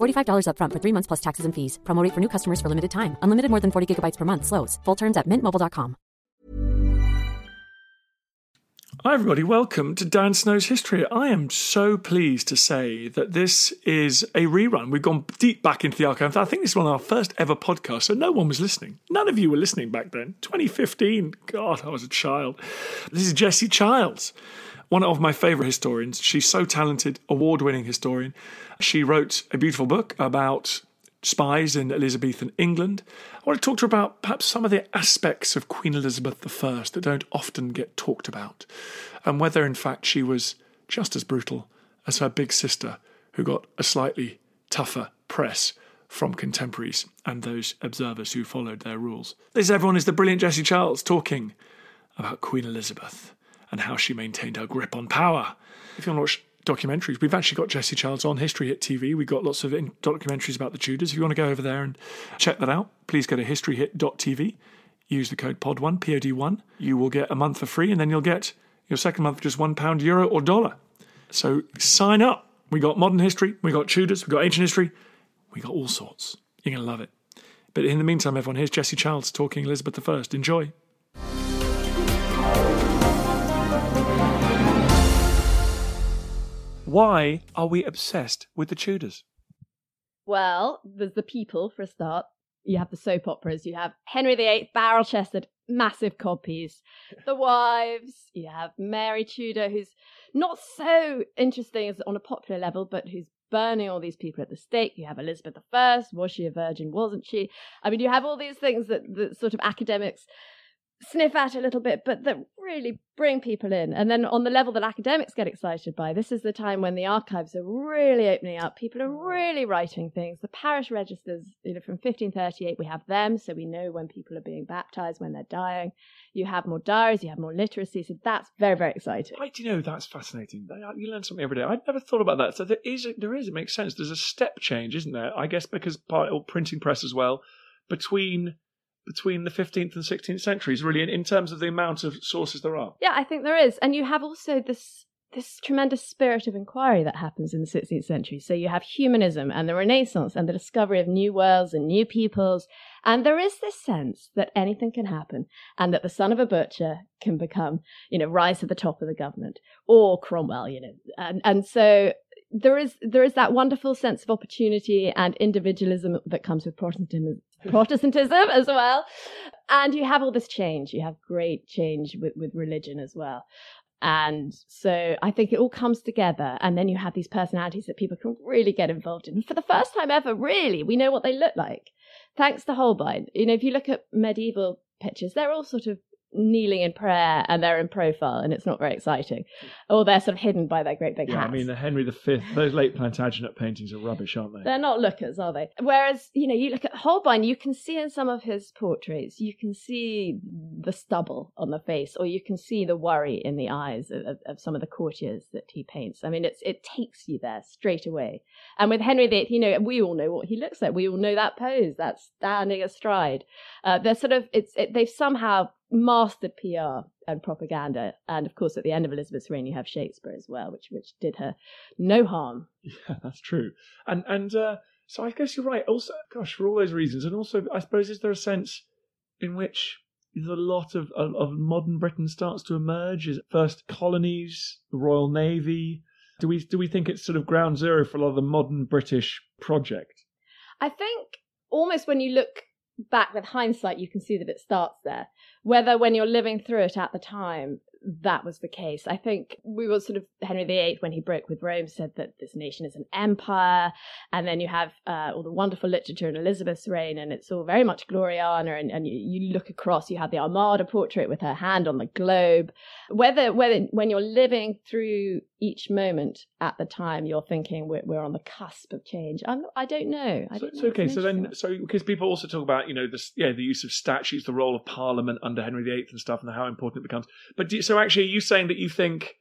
$45 upfront for three months plus taxes and fees. Promote for new customers for limited time. Unlimited more than 40 gigabytes per month. Slows. Full terms at mintmobile.com. Hi, everybody. Welcome to Dan Snow's History. I am so pleased to say that this is a rerun. We've gone deep back into the archive. I think this is one of our first ever podcasts, so no one was listening. None of you were listening back then. 2015. God, I was a child. This is Jessie Childs, one of my favourite historians. She's so talented, award winning historian. She wrote a beautiful book about spies in Elizabethan England. I want to talk to her about perhaps some of the aspects of Queen Elizabeth I that don't often get talked about, and whether in fact she was just as brutal as her big sister, who got a slightly tougher press from contemporaries and those observers who followed their rules. This, everyone, is the brilliant Jessie Childs talking about Queen Elizabeth and how she maintained her grip on power. If you want to watch documentaries. We've actually got Jessie Childs on History Hit TV. We've got lots of documentaries about the Tudors. If you want to go over there and check that out, please go to historyhit.tv. Use the code POD1, POD1. You will get a month for free, and then you'll get your second month for just one pound, euro, or dollar. So sign up. We got modern history, we got Tudors, we got ancient history, we got all sorts. You're going to love it. But in the meantime, everyone, here's Jessie Childs talking Elizabeth I. Enjoy. Why are we obsessed with the Tudors? Well, there's the people for a start. You have the soap operas. You have Henry VIII, barrel chested, massive codpiece. The wives. You have Mary Tudor, who's not so interesting as on a popular level, but who's burning all these people at the stake. You have Elizabeth I. Was she a virgin? Wasn't she? I mean, you have all these things that, that sort of academics sniff at a little bit, but that really bring people in. And then on the level that academics get excited by, this is the time when the archives are really opening up. People are really writing things. The parish registers, you know, from 1538, we have them, so we know when people are being baptized, when they're dying. You have more diaries, you have more literacy, so that's very, very exciting. I do know that's fascinating. Uh, you learn something every day. I'd never thought about that. So there is, there is. It makes sense. There's a step change, isn't there? I guess because part printing press as well between between the 15th and 16th centuries, really, in, in terms of the amount of sources there are. Yeah, I think there is. And you have also this this tremendous spirit of inquiry that happens in the 16th century. So you have humanism and the Renaissance and the discovery of new worlds and new peoples. And there is this sense that anything can happen and that the son of a butcher can become, you know, rise to the top of the government or Cromwell, you know. And, and so there is there is that wonderful sense of opportunity and individualism that comes with Protestantism, Protestantism as well. And you have all this change. You have great change with, with religion as well. And so I think it all comes together. And then you have these personalities that people can really get involved in. For the first time ever, really, we know what they look like. Thanks to Holbein. You know, if you look at medieval pictures, they're all sort of kneeling in prayer and they're in profile and it's not very exciting. Or they're sort of hidden by their great big yeah, hats. I mean, the Henry V, those late Plantagenet paintings are rubbish, aren't they? They're not lookers, are they? Whereas, you know, you look at Holbein, you can see in some of his portraits, you can see the stubble on the face, or you can see the worry in the eyes of, of, of some of the courtiers that he paints. I mean, it's it takes you there straight away. And with Henry VIII, you know, we all know what he looks like. We all know that pose, that standing astride. Uh, they're sort of, it's, it, they've somehow mastered PR and propaganda. And of course, at the end of Elizabeth's reign, you have Shakespeare as well, which which did her no harm. Yeah, that's true. And and uh, so I guess you're right. Also, gosh, for all those reasons, and also I suppose is there a sense in which there's a lot of, of, of modern Britain starts to emerge? Is first colonies, the Royal Navy? Do we do we think it's sort of ground zero for a lot of the modern British project? I think almost when you look back with hindsight, you can see that it starts there. Whether when you're living through it at the time, that was the case. I think we were sort of Henry VIII when he broke with Rome said that this nation is an empire, and then you have uh, all the wonderful literature in Elizabeth's reign, and it's all very much Gloriana. And, and you, you, look across, you have the Armada portrait with her hand on the globe. Whether whether when you're living through each moment at the time, you're thinking we're, we're on the cusp of change. I'm, I don't know. I So, don't so know. okay, so then, so because people also talk about you know this, yeah, the use of statutes, the role of Parliament under Henry VIII and stuff, and how important it becomes. But do, so actually, are you saying that you think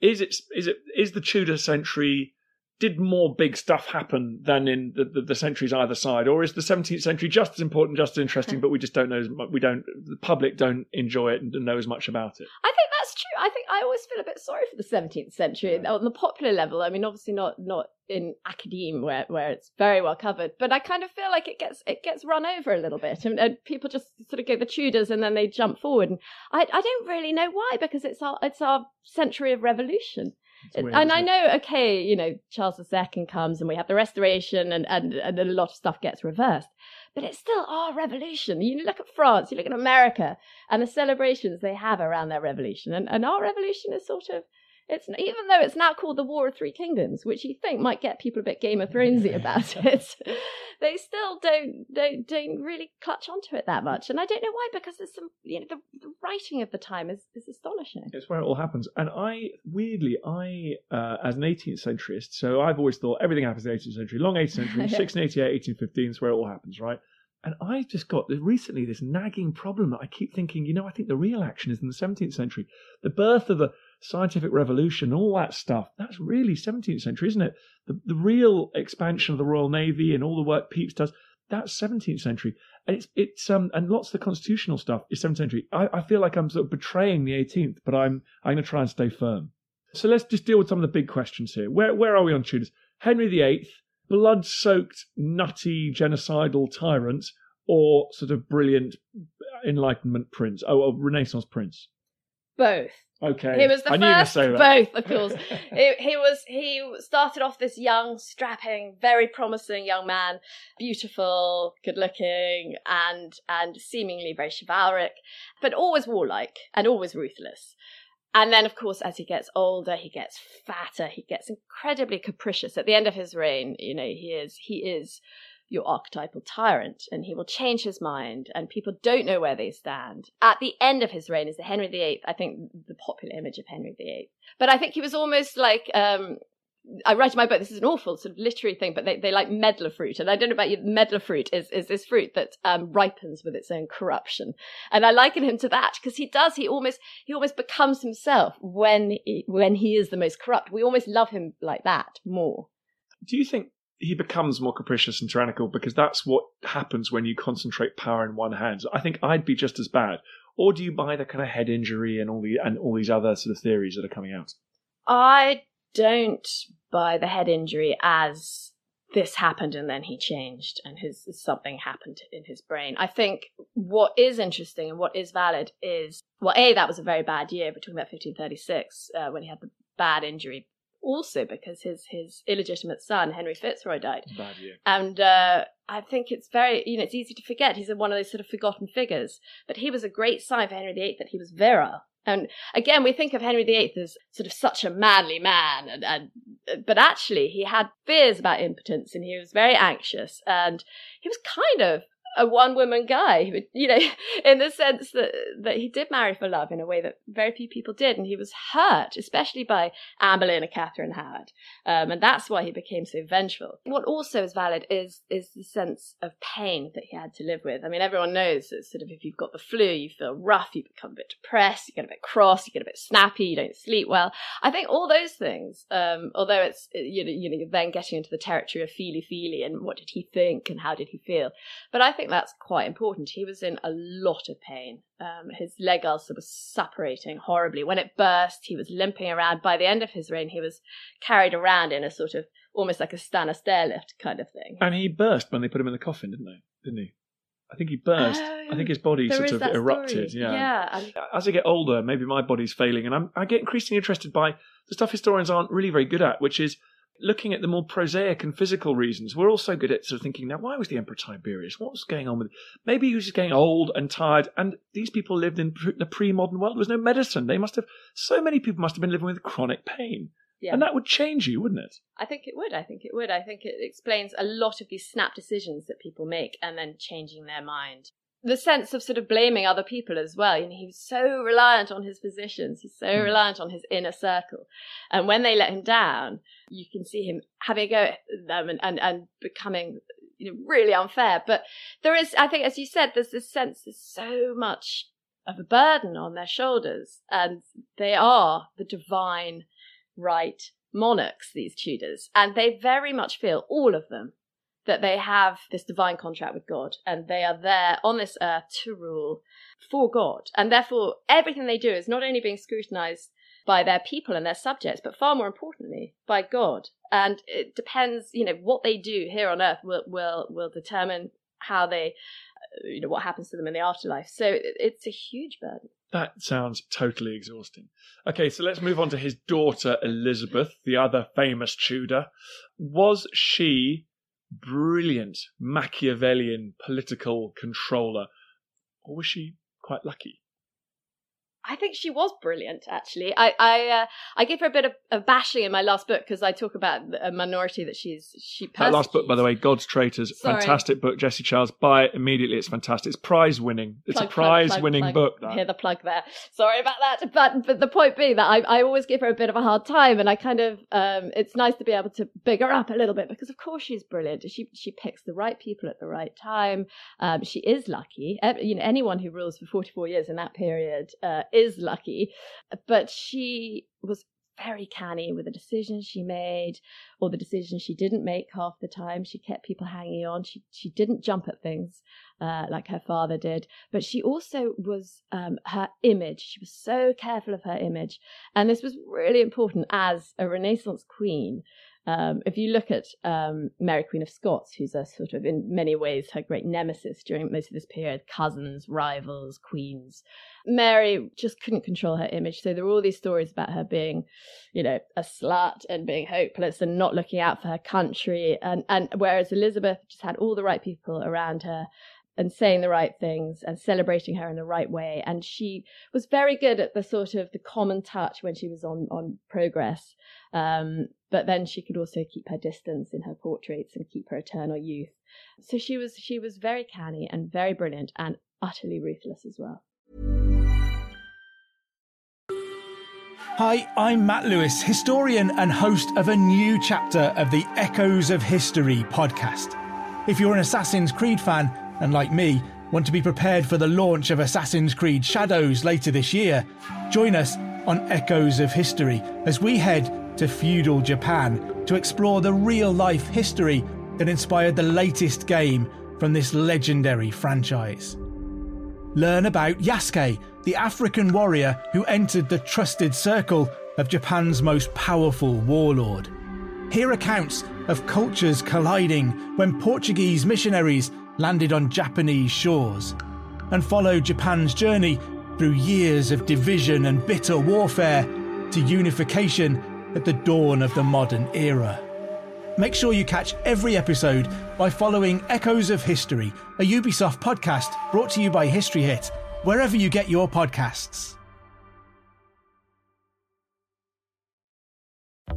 is it is it is the Tudor century? Did more big stuff happen than in the, the, the centuries either side, or is the 17th century just as important, just as interesting, but we just don't know as much? We don't, the public don't enjoy it and know as much about it. I think that's true. I think I always feel a bit sorry for the 17th century on the popular level. I mean, obviously not not in academe where where it's very well covered, but I kind of feel like it gets it gets run over a little bit, and, and people just sort of go the Tudors and then they jump forward. And I I don't really know why because it's our it's our century of revolution. Weird, and I know, okay, you know, Charles II comes and we have the Restoration and, and, and a lot of stuff gets reversed. But it's still our revolution. You look at France, you look at America, and the celebrations they have around their revolution. And, and our revolution is sort of, it's even though it's now called the War of Three Kingdoms, which you think might get people a bit Game of Thronesy about it, they still don't don't don't really clutch onto it that much. And I don't know why, because there's some, you know, the, the writing of the time is, is astonishing. It's where it all happens. And I, weirdly, I, uh, as an 18th centuryist, so I've always thought everything happens in the 18th century. Long 18th century, Yeah. 1688, 1815 is where it all happens, right? And I just got this, recently this nagging problem that I keep thinking, you know, I think the real action is in the 17th century. The birth of the scientific revolution, all that stuff, that's really 17th century, isn't it? The, the real expansion of the Royal Navy and all the work Pepys does, that's 17th century. And it's, it's, um, and lots of the constitutional stuff is 17th century. I, I feel like I'm sort of betraying the 18th, but I'm, I'm going to try and stay firm. So let's just deal with some of the big questions here. Where, where are we on Tudors? Henry VIII, blood soaked, nutty, genocidal tyrant, or sort of brilliant Enlightenment prince? Oh, oh Renaissance prince. Both. Okay. He was the I knew you first. Both, of course. he, he was. He started off this young, strapping, very promising young man, beautiful, good-looking, and and seemingly very chivalric, but always warlike and always ruthless. And then, of course, as he gets older, he gets fatter. He gets incredibly capricious. At the end of his reign, you know, he is he is your archetypal tyrant, and he will change his mind, and people don't know where they stand. At the end of his reign is the Henry VIII, I think the popular image of Henry VIII. But I think he was almost like um, I write in my book, this is an awful sort of literary thing, but they, they like medlar fruit. And I don't know about you, medlar fruit is, is this fruit that um, ripens with its own corruption. And I liken him to that because he does, he almost, he almost becomes himself when he, when he is the most corrupt. We almost love him like that more. Do you think he becomes more capricious and tyrannical because that's what happens when you concentrate power in one hand? I think I'd be just as bad. Or do you buy the kind of head injury and all the and all these other sort of theories that are coming out? I don't buy the head injury as this happened and then he changed and his something happened in his brain. I think what is interesting and what is valid is well, a that was a very bad year. We're talking about 1536 uh, when he had the bad injury. Also because his his illegitimate son Henry Fitzroy died, Bad year. and uh, I think it's very you know it's easy to forget he's one of those sort of forgotten figures. But he was a great sign for Henry VIII that he was virile. And again, we think of Henry VIII as sort of such a manly man, and, and but actually he had fears about impotence, and he was very anxious, and he was kind of a one-woman guy, you know, in the sense that that he did marry for love in a way that very few people did, and he was hurt, especially by Anne Boleyn and Catherine Howard, um, and that's why he became so vengeful. What also is valid is is the sense of pain that he had to live with. I mean, everyone knows that sort of if you've got the flu, you feel rough, you become a bit depressed, you get a bit cross, you get a bit snappy, you don't sleep well. I think all those things, um, although it's you know you know you're then getting into the territory of feely feely and what did he think and how did he feel, but I think that's quite important. He was in a lot of pain. Um, his leg ulcer was suppurating horribly. When it burst, he was limping around. By the end of his reign, he was carried around in a sort of almost like a Stannah stairlift kind of thing. And he burst when they put him in the coffin, didn't they? Didn't he? I think he burst. Oh, I think his body sort of erupted. story. Yeah. yeah. and- As I get older, maybe my body's failing, and I'm, I get increasingly interested by the stuff historians aren't really very good at, which is looking at the more prosaic and physical reasons, we're also good at sort of thinking now, why was the Emperor Tiberius? What was going on with Maybe he was just getting old and tired, and these people lived in the pre modern world. There was no medicine. They must have, so many people must have been living with chronic pain. Yeah. And that would change you, wouldn't it? I think it would. I think it would. I think it explains a lot of these snap decisions that people make and then changing their mind the sense of sort of blaming other people as well. You know, he was so reliant on his physicians. He's so mm. reliant on his inner circle. And when they let him down, you can see him having a go at them and, and, and becoming, you know, really unfair. But there is, I think, as you said, there's this sense there's so much of a burden on their shoulders and they are the divine right monarchs, these Tudors. And they very much feel, all of them, that they have this divine contract with God and they are there on this earth to rule for God. And therefore, everything they do is not only being scrutinized by their people and their subjects, but far more importantly, by God. And it depends, you know, what they do here on earth will, will, will determine how they, uh, you know, what happens to them in the afterlife. So it's a huge burden. That sounds totally exhausting. Okay, so let's move on to his daughter, Elizabeth, the other famous Tudor. Was she brilliant Machiavellian political controller, or was she quite lucky? I think she was brilliant. Actually, I I uh, I gave her a bit of, of bashing in my last book because I talk about a minority that she's she. That last book, by the way, God's Traitors, Sorry. fantastic book. Jessie Childs, buy it immediately. It's fantastic. It's prize winning. It's plug, a prize winning book. That. Hear the plug there. Sorry about that, but but the point being that I I always give her a bit of a hard time, and I kind of um it's nice to be able to big her up a little bit because of course she's brilliant. She she picks the right people at the right time. Um, she is lucky. You know, anyone who rules for forty four years in that period. Uh, is lucky, but she was very canny with the decisions she made or the decisions she didn't make half the time. She kept people hanging on. She she didn't jump at things uh, like her father did, but she also was um, her image. She was so careful of her image, and this was really important as a Renaissance queen. Um, if you look at um, Mary Queen of Scots, who's a sort of, in many ways, her great nemesis during most of this period, cousins, rivals, queens, Mary just couldn't control her image. So there were all these stories about her being, you know, a slut and being hopeless and not looking out for her country. And, and whereas Elizabeth just had all the right people around her and saying the right things and celebrating her in the right way. And she was very good at the sort of the common touch when she was on on progress. Um, but then she could also keep her distance in her portraits and keep her eternal youth. So she was she was very canny and very brilliant and utterly ruthless as well. Hi, I'm Matt Lewis, historian and host of a new chapter of the Echoes of History podcast. If you're an Assassin's Creed fan, and like me, want to be prepared for the launch of Assassin's Creed Shadows later this year, join us on Echoes of History as we head to feudal Japan to explore the real life history that inspired the latest game from this legendary franchise. Learn about Yasuke, the African warrior who entered the trusted circle of Japan's most powerful warlord. Hear accounts of cultures colliding when Portuguese missionaries landed on Japanese shores, and follow Japan's journey through years of division and bitter warfare to unification at the dawn of the modern era. Make sure you catch every episode by following Echoes of History, a Ubisoft podcast brought to you by History Hit, wherever you get your podcasts.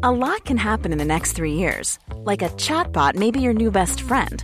A lot can happen in the next three years. Like a chatbot may be your new best friend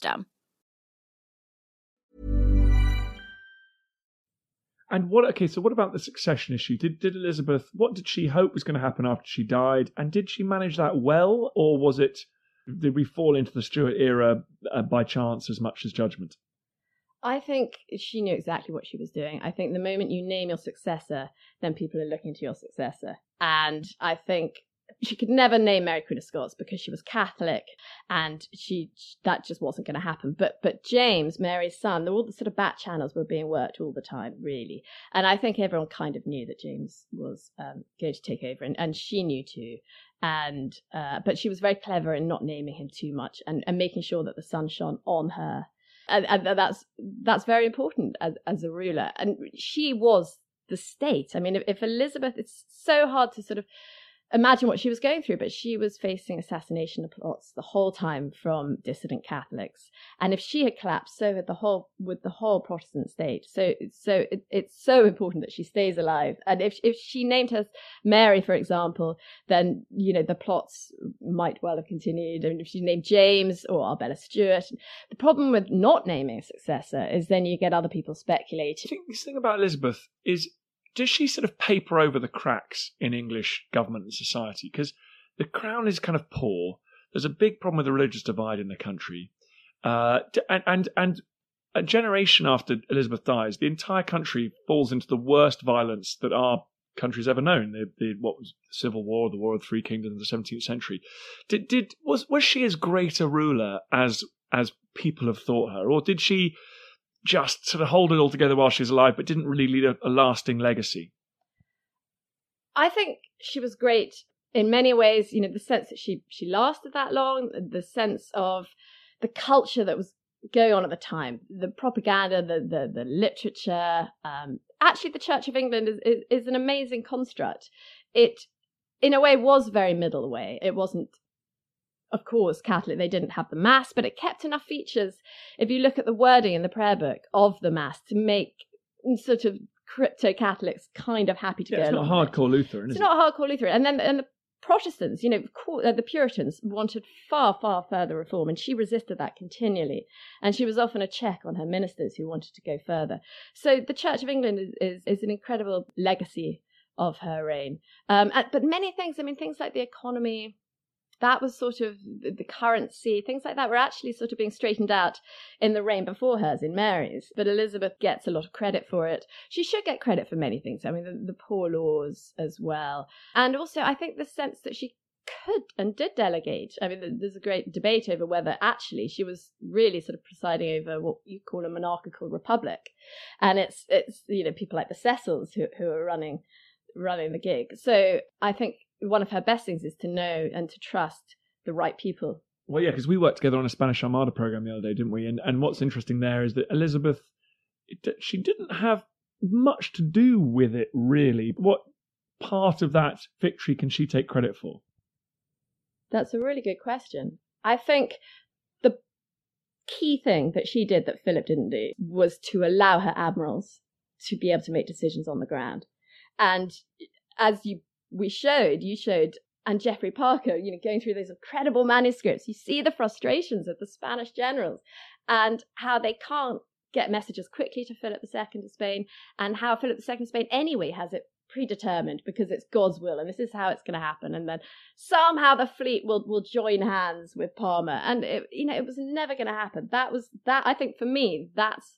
And what? Okay, so what about the succession issue? Did did Elizabeth? What did she hope was going to happen after she died? And did she manage that well, or was it? Did we fall into the Stuart era uh, by chance as much as judgment? I think she knew exactly what she was doing. I think the moment you name your successor, then people are looking to your successor. And I think she could never name Mary Queen of Scots because she was Catholic, and she that just wasn't going to happen. But but James, Mary's son, all the sort of back channels were being worked all the time, really. And I think everyone kind of knew that James was um, going to take over, and, and she knew too. And uh, but she was very clever in not naming him too much, and, and making sure that the sun shone on her. And, and that's that's very important as as a ruler. And she was the state. I mean, if, if Elizabeth, it's so hard to sort of imagine what she was going through, but she was facing assassination plots the whole time from dissident Catholics. And if she had collapsed, so had the whole with the whole Protestant state. So so it, it's so important that she stays alive. And if if she named her Mary, for example, then you know the plots might well have continued. And if she named James or Arbella Stuart, the problem with not naming a successor is then you get other people speculating. This thing about Elizabeth is does she sort of paper over the cracks in English government and society? Because the crown is kind of poor. There's a big problem with the religious divide in the country, uh, and and and a generation after Elizabeth dies, the entire country falls into the worst violence that our country's ever known. The, the what was the Civil War, the War of the Three Kingdoms of the seventeenth century. Did did was was she as great a ruler as as people have thought her, or did she just sort of hold it all together while she's alive, but didn't really leave a, a lasting legacy? I think she was great in many ways. You know, the sense that she she lasted that long, the sense of the culture that was going on at the time, the propaganda, the the, the literature. Um, actually, the Church of England is, is, is an amazing construct. It, in a way, was very middle way. It wasn't of course, Catholic, they didn't have the Mass, but it kept enough features, if you look at the wording in the prayer book of the Mass, to make sort of crypto Catholics kind of happy to yeah, go. It's not a hardcore Lutheran, it's it? not a hardcore Lutheran. And then and the Protestants, you know, uh, the Puritans wanted far, far further reform, and she resisted that continually. And she was often a check on her ministers who wanted to go further. So the Church of England is, is, is an incredible legacy of her reign. Um, but many things, I mean, things like the economy, that was sort of the currency, things like that were actually sort of being straightened out in the reign before hers, in Mary's. But Elizabeth gets a lot of credit for it. She should get credit for many things. I mean, the, the poor laws as well. And also, I think the sense that she could and did delegate. I mean, there's a great debate over whether actually she was really sort of presiding over what you call a monarchical republic, and it's it's you know people like the Cecils who who are running running the gig. So I think one of her best things is to know and to trust the right people. Well, yeah, because we worked together on a Spanish Armada program the other day, didn't we? And and what's interesting there is that Elizabeth, she didn't have much to do with it really. What part of that victory can she take credit for? That's a really good question. I think the key thing that she did that Philip didn't do was to allow her admirals to be able to make decisions on the ground. And as you we showed, you showed, and Geoffrey Parker, you know, going through those incredible manuscripts, you see the frustrations of the Spanish generals and how they can't get messages quickly to Philip II of Spain, and how Philip II of Spain anyway has it predetermined because it's God's will and this is how it's going to happen. And then somehow the fleet will will join hands with Parma, and it, you know it was never going to happen. That was that. I think for me, that's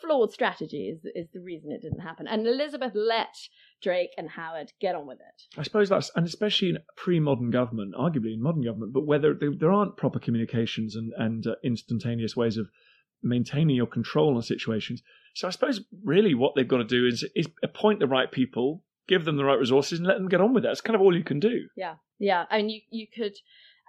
flawed strategy is is the reason it didn't happen. And Elizabeth let Drake and Howard get on with it. I suppose that's, and especially in pre-modern government, arguably in modern government, but whether there, there aren't proper communications and and uh, instantaneous ways of maintaining your control on situations. So I suppose really what they've got to do is is appoint the right people, give them the right resources, and let them get on with it. That's kind of all you can do. Yeah, yeah. I mean, you you could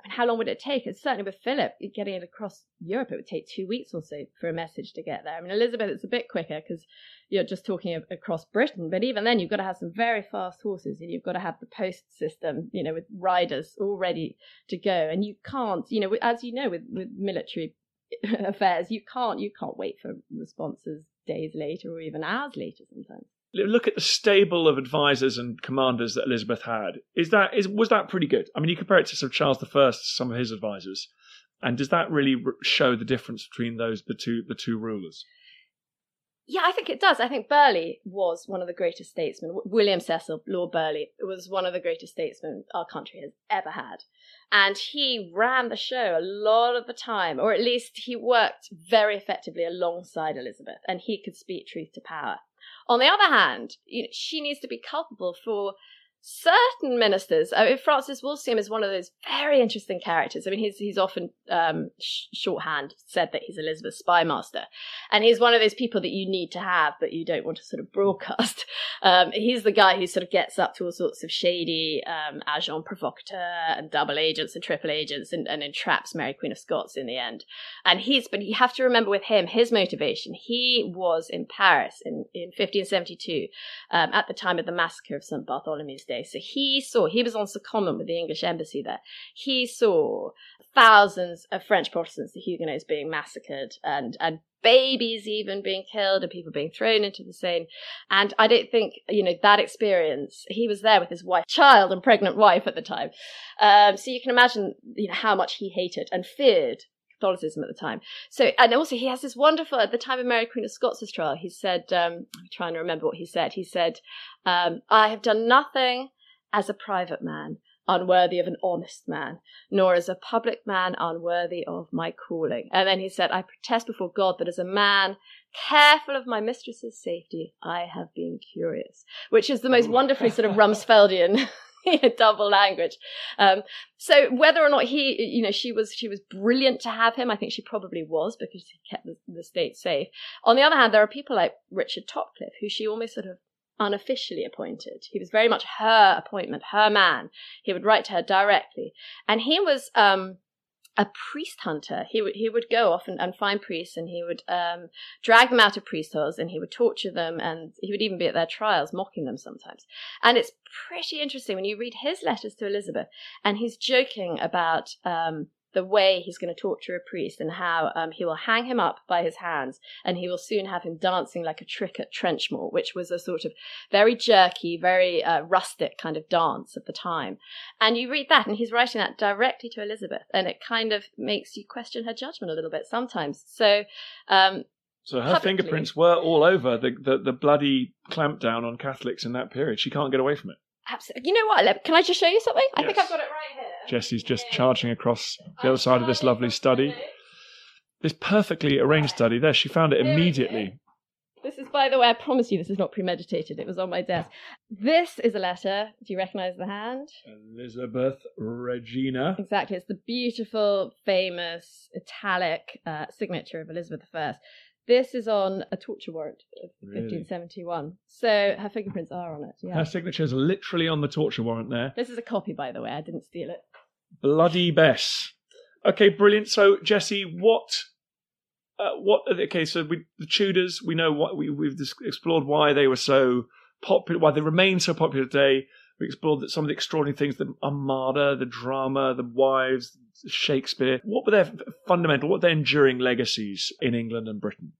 I mean, how long would it take? And certainly with Philip, getting it across Europe, it would take two weeks or so for a message to get there. I mean, Elizabeth, it's a bit quicker because you're just talking across Britain, but even then, you've got to have some very fast horses, and you've got to have the post system, you know, with riders all ready to go. And you can't, you know, as you know, with, with military affairs, you can't you can't wait for responses days later or even hours later sometimes look at the stable of advisors and commanders that Elizabeth had. Is that is was that pretty good? I mean, you compare it to some Charles I, some of his advisors, and does that really show the difference between those the two the two rulers? Yeah, I think it does. I think Burghley was one of the greatest statesmen. William Cecil, Lord Burghley, was one of the greatest statesmen our country has ever had. And he ran the show a lot of the time, or at least he worked very effectively alongside Elizabeth, and he could speak truth to power. On the other hand, you know, she needs to be culpable for certain ministers. I mean, Francis Walsingham is one of those very interesting characters. I mean, he's he's often um, sh- shorthand said that he's Elizabeth's spy master, and he's one of those people that you need to have, but you don't want to sort of broadcast. Um, he's the guy who sort of gets up to all sorts of shady um, agent provocateur and double agents and triple agents, and, and entraps Mary Queen of Scots in the end. And he's, but you have to remember with him his motivation. He was in Paris in in 1572 um, at the time of the massacre of St Bartholomew's Day. So he saw, he was on secondment with the English embassy there. He saw thousands of French Protestants, the Huguenots, being massacred and, and babies even being killed and people being thrown into the Seine. And I don't think, you know, that experience, he was there with his wife, child and pregnant wife at the time. Um, so you can imagine, you know, how much he hated and feared Catholicism at the time. So, and also he has this wonderful, at the time of Mary Queen of Scots' trial, he said, um, I'm trying to remember what he said. He said, um, I have done nothing as a private man unworthy of an honest man, nor as a public man unworthy of my calling. And then he said, I protest before God that as a man careful of my mistress's safety, I have been curious, which is the most wonderfully sort of Rumsfeldian double language. Um, so whether or not he, you know, she was she was brilliant to have him. I think she probably was because he kept the, the state safe. On the other hand, there are people like Richard Topcliffe who she almost sort of unofficially appointed. He was very much her appointment, her man. He would write to her directly, and he was. Um, a priest hunter. He would he would go off and, and find priests, and he would um, drag them out of priest holes, and he would torture them, and he would even be at their trials, mocking them sometimes. And it's pretty interesting when you read his letters to Elizabeth, and he's joking about um, the way he's going to torture a priest and how um, he will hang him up by his hands and he will soon have him dancing like a trick at Trenchmore, which was a sort of very jerky, very uh, rustic kind of dance of the time. And you read that, and he's writing that directly to Elizabeth, and it kind of makes you question her judgment a little bit sometimes. So, um, so her publicly, fingerprints were all over the, the, the bloody clampdown on Catholics in that period. She can't get away from it. Absolutely. You know what? Can I just show you something? I think I've got it right here. Jessie's just charging across the other side of this lovely study. This perfectly arranged study. There, she found it immediately. This is, by the way, I promise you, this is not premeditated. It was on my desk. This is a letter. Do you recognise the hand? Elizabeth Regina. Exactly. It's the beautiful, famous italic uh, signature of Elizabeth I. This is on a torture warrant of really? 1571. So her fingerprints are on it. Yeah. Her signature is literally on the torture warrant there. This is a copy, by the way. I didn't steal it. Bloody Bess. Okay, brilliant. So Jessie, what? Uh, what? Okay, so we, the Tudors. We know what we, we've explored why they were so popular, why they remain so popular today. We explored that some of the extraordinary things: the Armada, the drama, the wives, Shakespeare. What were their fundamental, what were their enduring legacies in England and Britain?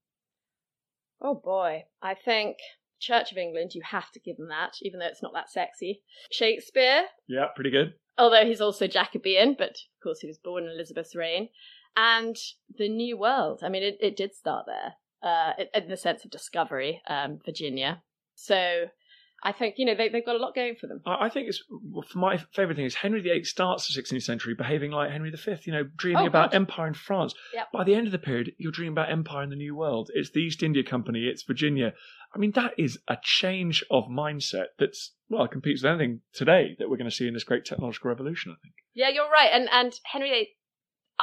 Oh boy, I think Church of England, you have to give them that, even though it's not that sexy. Shakespeare. Yeah, pretty good. Although he's also Jacobean, but of course he was born in Elizabeth's reign. And the New World. I mean, it, it did start there, uh, in the sense of discovery, um, Virginia. So I think you know they, have got a lot going for them. I think it's my favourite thing is Henry VIII starts the 16th century behaving like Henry V. You know, dreaming oh, about God. empire in France. Yep. By the end of the period, you're dreaming about empire in the New World. It's the East India Company. It's Virginia. I mean, that is a change of mindset that's well competes with anything today that we're going to see in this great technological revolution. I think. Yeah, you're right. And and Henry VIII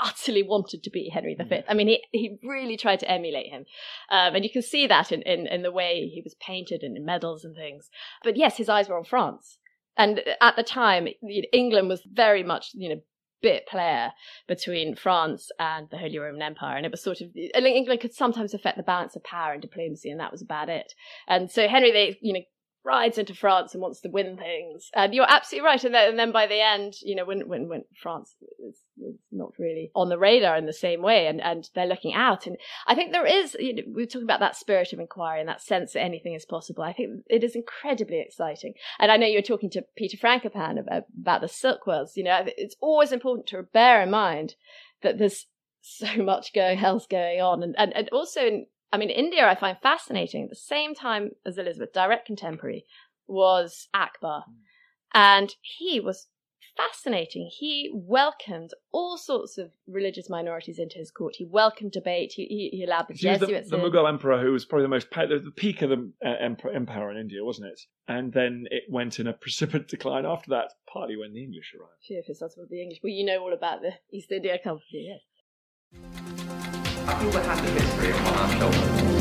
utterly wanted to be Henry V. Mm. I mean, he, he really tried to emulate him. Um, and you can see that in, in, in the way he was painted and in medals and things. But yes, his eyes were on France. And at the time, England was very much, you know, bit player between France and the Holy Roman Empire. And it was sort of, England could sometimes affect the balance of power and diplomacy, and that was about it. And so Henry, they, you know, rides into France and wants to win things. And you're absolutely right. And then, and then by the end, you know, when, when, when France is, is, not really on the radar in the same way and, and they're looking out. And I think there is, you know, we are talking about that spirit of inquiry and that sense that anything is possible. I think it is incredibly exciting. And I know you're talking to Peter Frankopan about, about the silk roads. You know, it's always important to bear in mind that there's so much going else going on and, and, and also in I mean, India I find fascinating. At the same time as Elizabeth, direct contemporary was Akbar. Mm. And he was fascinating. He welcomed all sorts of religious minorities into his court. He welcomed debate. He, he, he allowed the he Jesuits. The, the Mughal emperor, who was probably the most the peak of the uh, empire in India, wasn't it? And then it went in a precipitous decline after that, partly when the English arrived. For of the English. Well, you know all about the East India Company, yes. I feel the happy history upon our shoulders.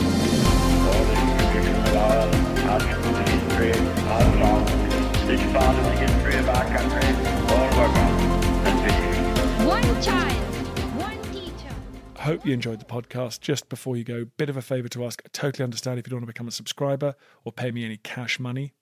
One child, one teacher. Hope you enjoyed the podcast. Just before you go, bit of a favour to ask. I totally understand if you don't want to become a subscriber or pay me any cash money